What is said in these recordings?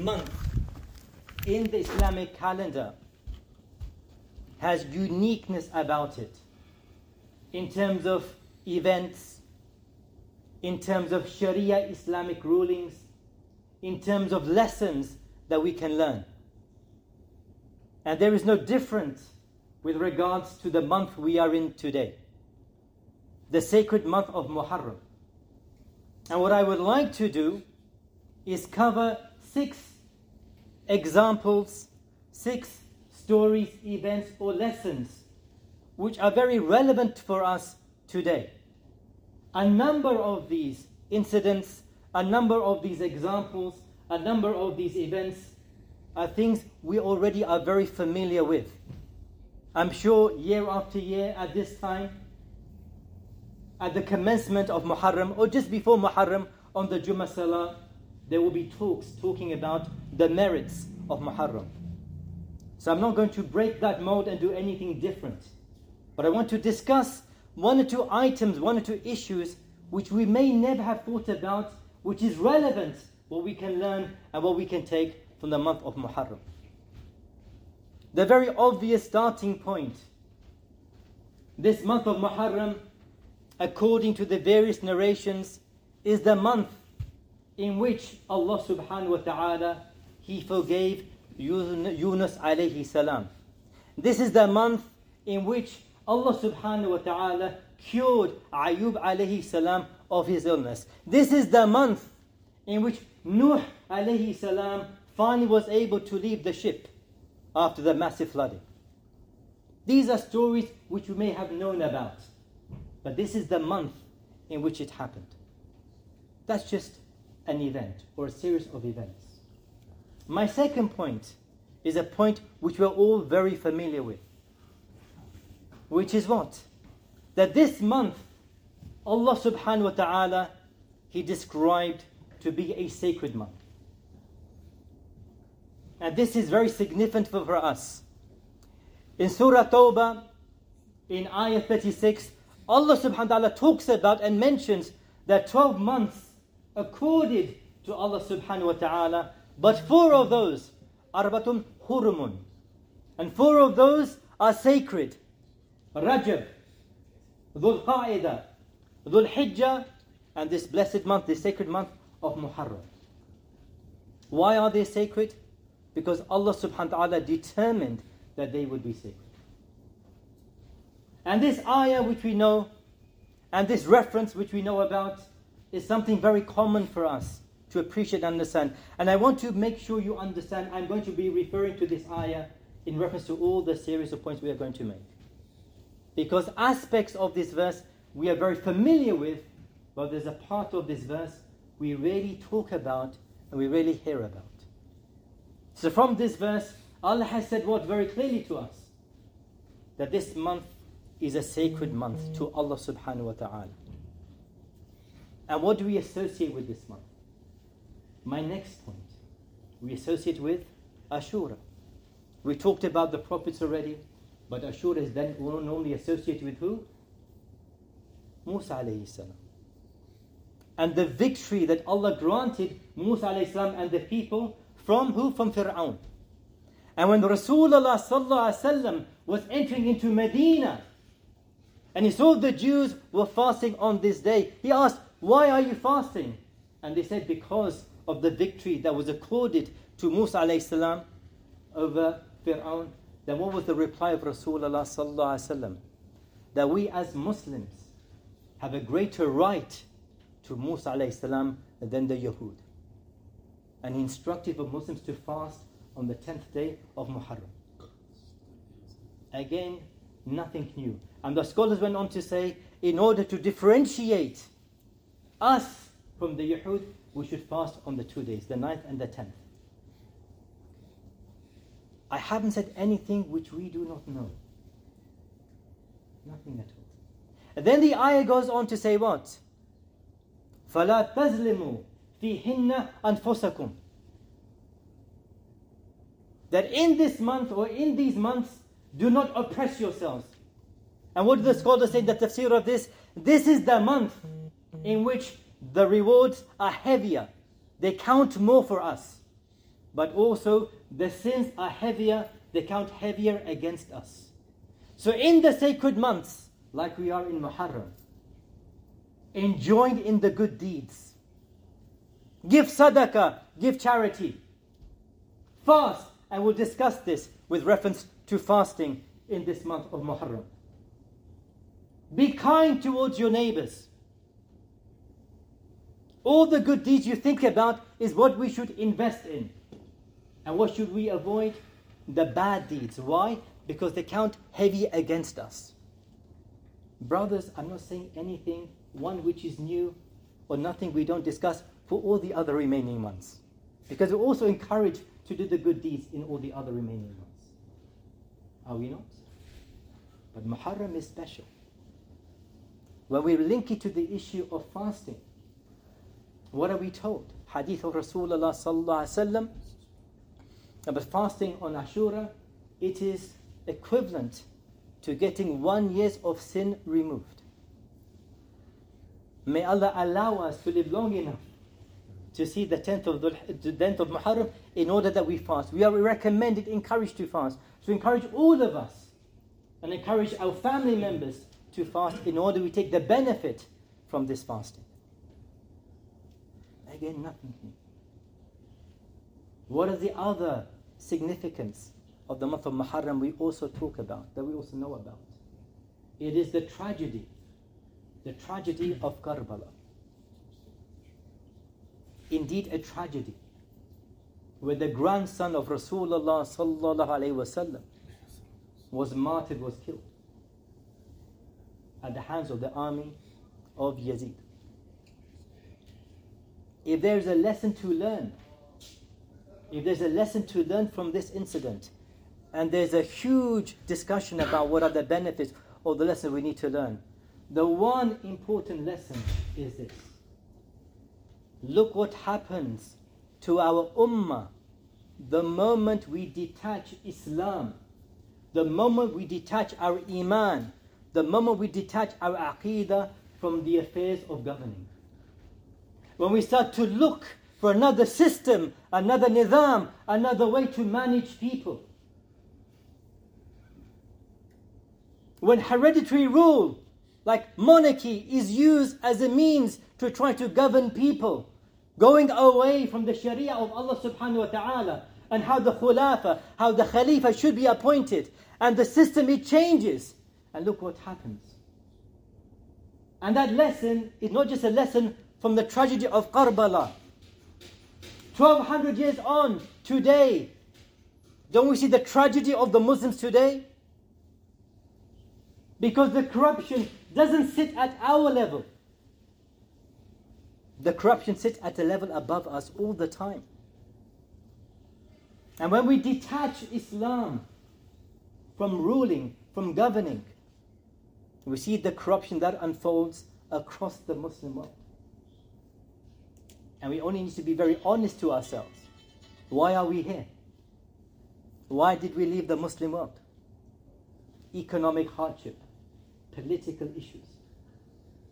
month in the Islamic calendar has uniqueness about it in terms of events, in terms of Sharia Islamic rulings, in terms of lessons that we can learn. And there is no difference with regards to the month we are in today, the sacred month of Muharram. And what I would like to do is cover six examples, six stories, events, or lessons which are very relevant for us today. A number of these incidents, a number of these examples, a number of these events are things we already are very familiar with. I'm sure year after year at this time, at the commencement of Muharram or just before Muharram on the Jummah Salah, there will be talks talking about the merits of Muharram. So I'm not going to break that mode and do anything different. But I want to discuss one or two items, one or two issues which we may never have thought about, which is relevant, what we can learn and what we can take from the month of Muharram. The very obvious starting point. This month of Muharram, according to the various narrations, is the month in which Allah subhanahu wa ta'ala He forgave Yunus alayhi salam. This is the month in which Allah subhanahu wa ta'ala cured Ayub alayhi salam of his illness. This is the month in which Nuh alayhi salam finally was able to leave the ship after the massive flooding. These are stories which we may have known about, but this is the month in which it happened. That's just an event or a series of events. My second point is a point which we're all very familiar with, which is what? That this month, Allah subhanahu wa ta'ala, He described to be a sacred month. And this is very significant for, us. In Surah Tawbah, in Ayah 36, Allah subhanahu wa ta'ala talks about and mentions that 12 months accorded to Allah subhanahu wa ta'ala, but four of those, arbatun hurumun, and four of those are sacred. Rajab, Dhul Qa'idah, Dhul Hijjah, and this blessed month, this sacred month of Muharram. Why are they sacred? Because Allah subhanahu wa ta'ala determined that they would be sacred. And this ayah which we know, and this reference which we know about, is something very common for us to appreciate and understand. And I want to make sure you understand, I'm going to be referring to this ayah in reference to all the series of points we are going to make. Because aspects of this verse we are very familiar with, but there's a part of this verse we really talk about and we really hear about. So from this verse, Allah has said what very clearly to us that this month is a sacred month to Allah subhanahu wa ta'ala. And what do we associate with this month? My next point, we associate with Ashura. We talked about the prophets already, but Ashura is then normally associated with who? Musa alayhi salam. And the victory that Allah granted Musa alayhi salam and the people from who? From Fir'aun. And when Rasulullah sallallahu wasallam was entering into Medina, and he saw the Jews were fasting on this day, he asked, why are you fasting? And they said, Because of the victory that was accorded to Musa alayhi salam over Fir'aun. Then what was the reply of Rasulullah sallallahu alaihi wasallam? That we as Muslims have a greater right to Musa alayhi salam than the Yahud. And he instructed for Muslims to fast on the 10th day of Muharram. Again, nothing new. And the scholars went on to say, in order to differentiate us from the Yahud, we should fast on the two days, the 9th and the 10th. I haven't said anything which we do not know. Nothing at all. And then the ayah goes on to say what? فَلَا تَظْلِمُوا فِيهِنَّ أَنفُسَكُمْ That in this month or in these months, do not oppress yourselves. And what do the scholars say in the tafsir of this? This is the month Mm-hmm. in which the rewards are heavier. They count more for us. But also, the sins are heavier, they count heavier against us. So, in the sacred months, like we are in Muharram, enjoined in the good deeds, give sadaqah, give charity, fast, and we'll discuss this with reference to fasting in this month of Muharram. Be kind towards your neighbors. All the good deeds you think about is what we should invest in. And what should we avoid? The bad deeds. Why? Because they count heavy against us. Brothers, I'm not saying anything, one which is new or nothing we don't discuss for all the other remaining months. Because we're also encouraged to do the good deeds in all the other remaining months. Are we not? But Muharram is special. When we link it to the issue of fasting, what are we told? Hadith of Rasulullah sallallahu alaihi wasallam but fasting on Ashura, it is equivalent to getting one years of sin removed. May Allah allow us to live long enough to see the 10th of, the 10th of Muharram in order that we fast. We are recommended, encouraged to fast. So encourage all of us and encourage our family members to fast in order we take the benefit from this fasting. Again, nothing. What is the other significance of the month of Muharram we also talk about, that we also know about? It is the tragedy, the tragedy of Karbala. Indeed, a tragedy where the grandson of Rasulullah sallallahu alaihi wasallam was martyred, was killed at the hands of the army of Yazid. If there's a lesson to learn if there's a lesson to learn from this incident, and there's a huge discussion about what are the benefits or the lesson we need to learn, the one important lesson is this. Look what happens to our ummah the moment we detach Islam, the moment we detach our iman, the moment we detach our aqidah from the affairs of governing. When we start to look for another system, another nizam, another way to manage people. When hereditary rule, like monarchy, is used as a means to try to govern people, going away from the sharia of Allah subhanahu wa ta'ala, and how the khulafa, how the khalifa should be appointed, and the system it changes. And look what happens. And that lesson is not just a lesson from the tragedy of Karbala, 1200 years on, today, don't we see the tragedy of the Muslims today? Because the corruption doesn't sit at our level. The corruption sits at a level above us all the time. And when we detach Islam from ruling, from governing, we see the corruption that unfolds across the Muslim world. And we only need to be very honest to ourselves. Why are we here? Why did we leave the Muslim world? Economic hardship, political issues,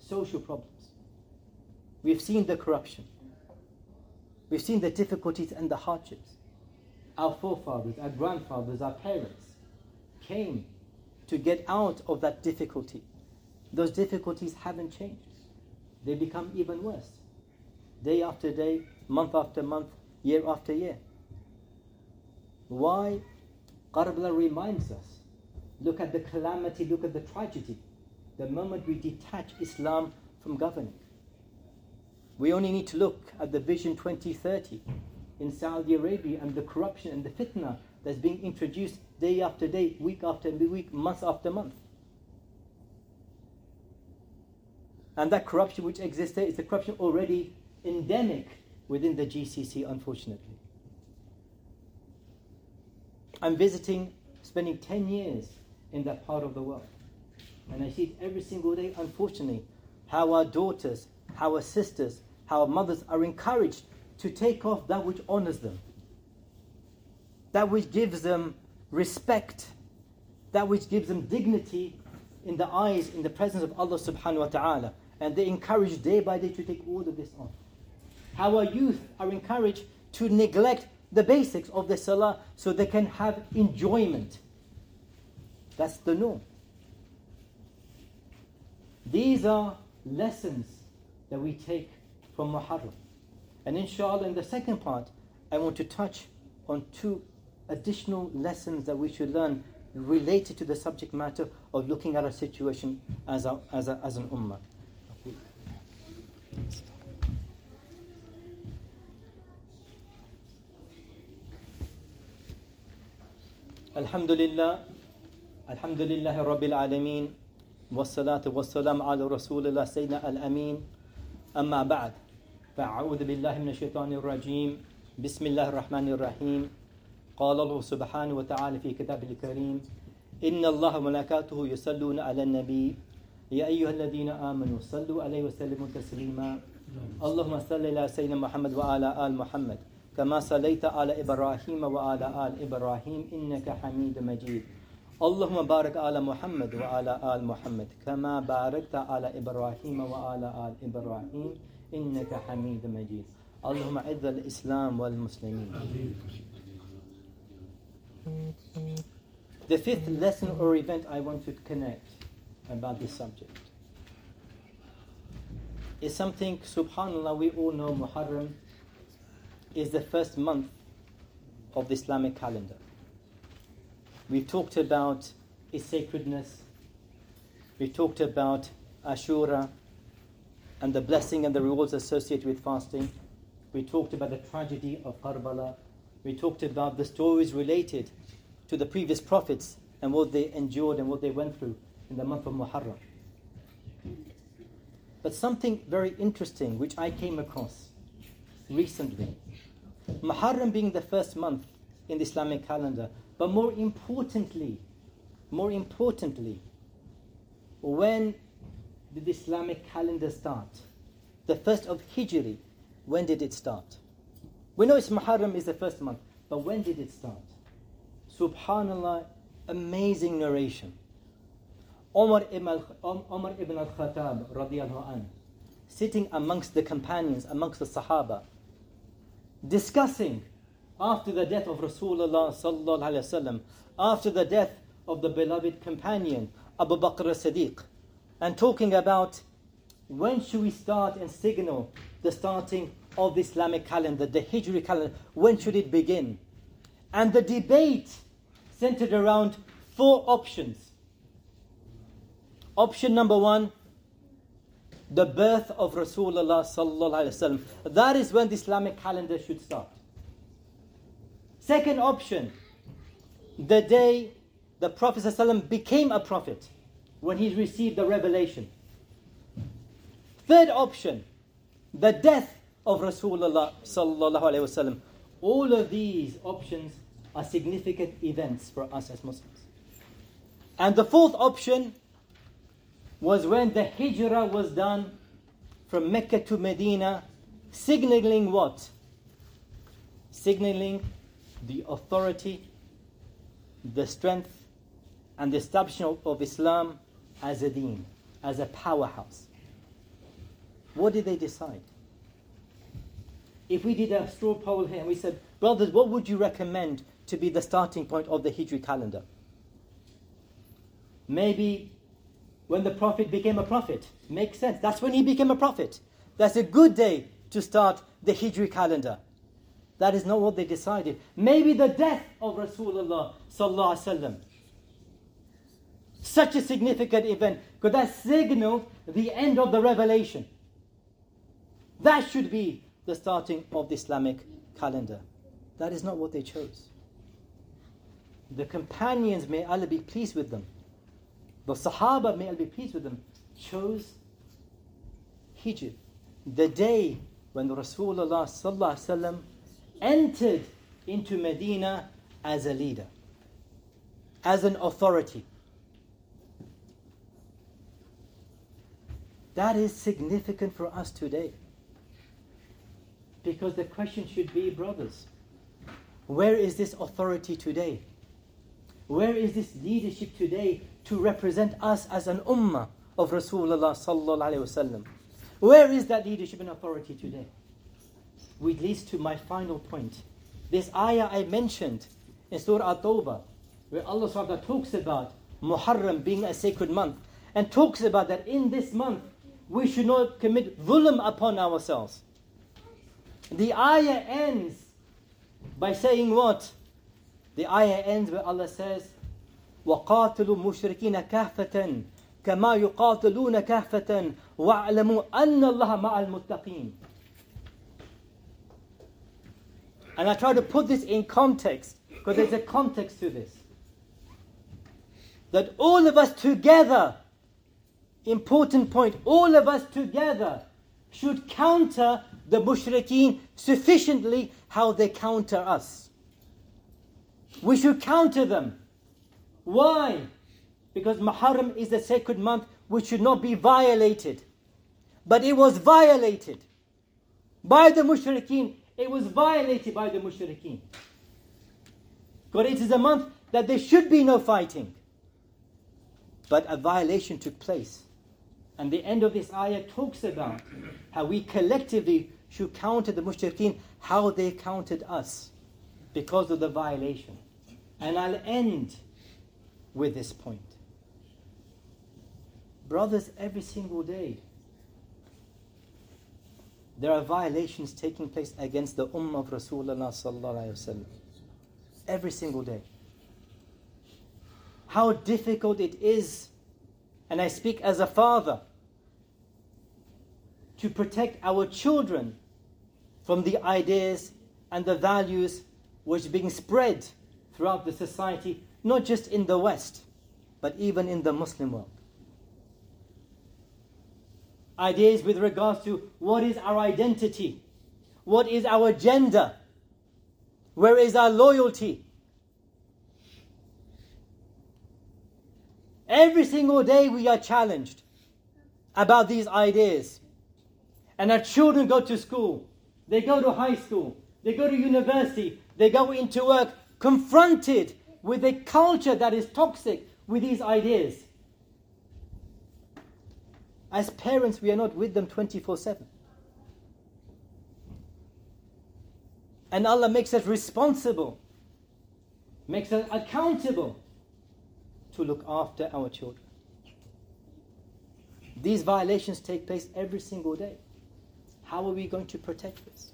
social problems. We've seen the corruption. We've seen the difficulties and the hardships. Our forefathers, our grandfathers, our parents came to get out of that difficulty. Those difficulties haven't changed, they become even worse day after day, month after month, year after year. Why? Karbala reminds us. Look at the calamity, look at the tragedy. The moment we detach Islam from governing. We only need to look at the Vision 2030 in Saudi Arabia and the corruption and the fitna that's being introduced day after day, week after week, month after month. And that corruption which exists there is the corruption already endemic within the GCC, unfortunately. I'm visiting, spending 10 years in that part of the world. And I see it every single day, unfortunately, how our daughters, how our sisters, how our mothers are encouraged to take off that which honors them, that which gives them respect, that which gives them dignity in the eyes, in the presence of Allah subhanahu wa ta'ala. And they encourage day by day to take all of this on. Our youth are encouraged to neglect the basics of the salah so they can have enjoyment. That's the norm. These are lessons that we take from Muharram. And inshallah, in the second part, I want to touch on two additional lessons that we should learn related to the subject matter of looking at our situation as, a, as, a, as an ummah. الحمد لله الحمد لله رب العالمين والصلاة والسلام على رسول الله سيدنا الأمين أما بعد فأعوذ بالله من الشيطان الرجيم بسم الله الرحمن الرحيم قال الله سبحانه وتعالى في كتابه الكريم إن الله وملائكته يصلون على النبي يا أيها الذين آمنوا صلوا عليه وسلموا تسليما اللهم صل على سيدنا محمد وعلى آل محمد كما صليت على إبراهيم وعلى آل إبراهيم إنك حميد مجيد. اللهم بارك على محمد وعلى آل محمد. كما باركت على إبراهيم وعلى آل إبراهيم إنك حميد مجيد. اللهم أعز الإسلام والمسلمين. The fifth lesson or event I want to connect about this subject is something, subhanAllah, we all know Muharram is the first month of the Islamic calendar. We talked about its sacredness, we talked about Ashura and the blessing and the rewards associated with fasting. We talked about the tragedy of Karbala. We talked about the stories related to the previous prophets and what they endured and what they went through in the month of Muharram. But something very interesting which I came across recently. Muharram being the first month in the Islamic calendar, but more importantly, more importantly, when did the Islamic calendar start? The first of Hijri, when did it start? We know it's Muharram is the first month, but when did it start? Subhanallah, amazing narration. Umar ibn, al-Khattab radiallahu anh, sitting amongst the companions, amongst the Sahaba, discussing after the death of Rasulullah sallallahu alaihi wasallam, after the death of the beloved companion Abu Bakr as-Siddiq, and talking about when should we start and signal the starting of the Islamic calendar, the Hijri calendar, when should it begin? And the debate centered around four options. Option number one, the birth of Rasulullah sallallahu alaihi wasallam. That is when the Islamic calendar should start. Second option, the day the Prophet became a prophet, when he received the revelation. Third option, the death of Rasulullah sallallahu alaihi wasallam. All of these options are significant events for us as Muslims. And the fourth option was when the hijrah was done from Mecca to Medina, signaling what? Signaling the authority, the strength, and the establishment of Islam as a deen, as a powerhouse. What did they decide? If we did a straw poll here and we said, brothers, what would you recommend to be the starting point of the Hijri calendar? Maybe when the Prophet became a prophet. Makes sense. That's when he became a prophet. That's a good day to start the Hijri calendar. That is not what they decided. Maybe the death of Rasulullah sallallahu. Such a significant event. because that signaled the end of the revelation? That should be the starting of the Islamic calendar. That is not what they chose. The companions, may Allah be pleased with them, the Sahaba, may Allah be pleased with them, chose Hijr, the day when Rasulullah entered into Medina as a leader. as an authority. That is significant for us today. Because the question should be, brothers, where is this authority today? Where is this leadership today to represent us as an ummah of Rasulullah sallallahu wasallam? Where is that leadership and authority today? Which leads to my final point. This ayah I mentioned in Surah At-Tawbah, where Allah subhanahu talks about Muharram being a sacred month, and talks about that in this month we should not commit dhulm upon ourselves. The ayah ends by saying what? The ayah ends where Allah says, وَقَاتِلُوا مُشْرِكِينَ كَهْفَةً كَمَا يُقَاتِلُونَ كَهْفَةً وَاعْلَمُوا أَنَّ اللَّهَ مَعَ الْمُتَّقِينَ And I try to put this in context, because there's a context to this. That all of us together, important point, all of us together should counter the mushrikeen sufficiently how they counter us. We should counter them. Why? Because Muharram is a sacred month which should not be violated. But it was violated by the mushrikeen. It was violated by the mushrikeen. Because it is a month that there should be no fighting. But a violation took place. And the end of this ayah talks about how we collectively should counter the mushrikeen, how they counted us because of the violation. And I'll end with this point. Brothers, every single day, there are violations taking place against the Ummah of Rasulullah every single day. How difficult it is, and I speak as a father, to protect our children from the ideas and the values which are being spread throughout the society, not just in the West, but even in the Muslim world. Ideas with regards to what is our identity, what is our gender, where is our loyalty. Every single day we are challenged about these ideas. And our children go to school, they go to high school, they go to university, they go into work confronted with a culture that is toxic with these ideas. As parents, we are not with them 24 7. And Allah makes us responsible, makes us accountable to look after our children. These violations take place every single day. How are we going to protect this?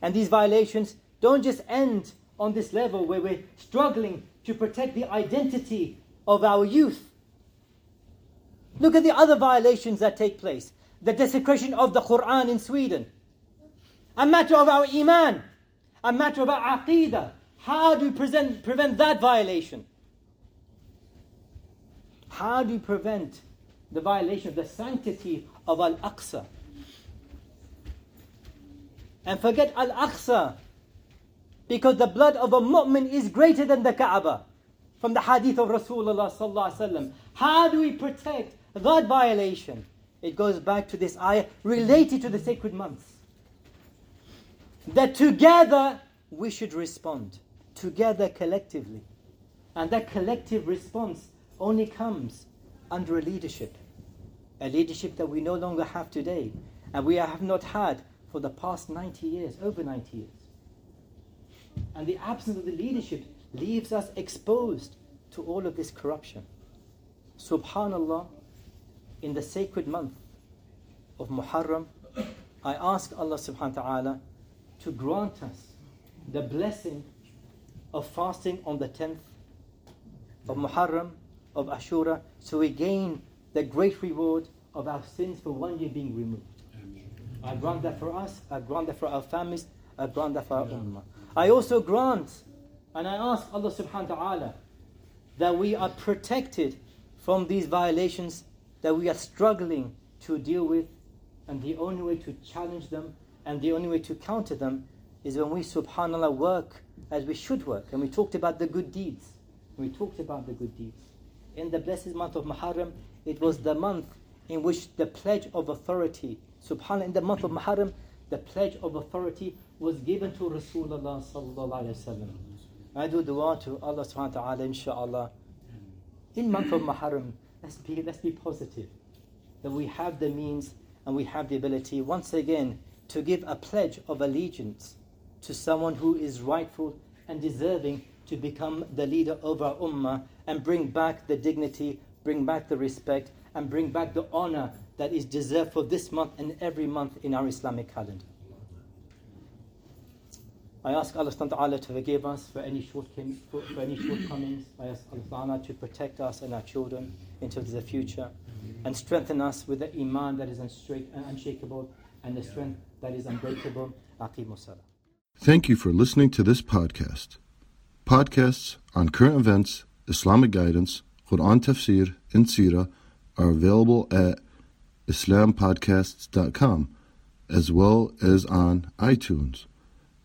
And these violations don't just end on this level where we're struggling to protect the identity of our youth. Look at the other violations that take place. The desecration of the Quran in Sweden. A matter of our iman. A matter of our aqidah. How do we present, prevent that violation? How do you prevent the violation of the sanctity of Al Aqsa? And forget Al Aqsa because the blood of a mu'min is greater than the Kaaba. From the hadith of Rasulullah How do we protect that violation? It goes back to this ayah related to the sacred months. That together we should respond. Together collectively. And that collective response only comes under a leadership. A leadership that we no longer have today. And we have not had for the past 90 years, over 90 years. And the absence of the leadership leaves us exposed to all of this corruption. Subhanallah, in the sacred month of Muharram, I ask Allah subhanahu wa ta'ala to grant us the blessing of fasting on the 10th of Muharram, of Ashura, so we gain the great reward of our sins for one year being removed. I grant that for us, I grant that for our families, I grant that for our ummah. I also grant and I ask Allah subhanahu wa ta'ala that we are protected from these violations that we are struggling to deal with. And the only way to challenge them and the only way to counter them is when we, subhanAllah, work as we should work. And we talked about the good deeds. We talked about the good deeds. In the blessed month of Muharram, it was the month in which the pledge of authority, subhanAllah, in the month of Muharram, the pledge of authority was given to Rasulullah sallallahu alayhi wasallam. I do dua to Allah subhanahu wa ta'ala, inshallah. In month of Muharram, let's be, let's be positive that we have the means and we have the ability once again to give a pledge of allegiance to someone who is rightful and deserving to become the leader of our ummah and bring back the dignity, bring back the respect, and bring back the honor that is deserved for this month and every month in our Islamic calendar. I ask Allah subhanahu wa ta'ala to forgive us for any, shortcomings, for, for any shortcomings. I ask Allah to protect us and our children into the future and strengthen us with the iman that is unshakable and the strength that is unbreakable. Thank you for listening to this podcast. Podcasts on current events, Islamic guidance, Quran tafsir, and seerah are available at islampodcasts.com as well as on iTunes.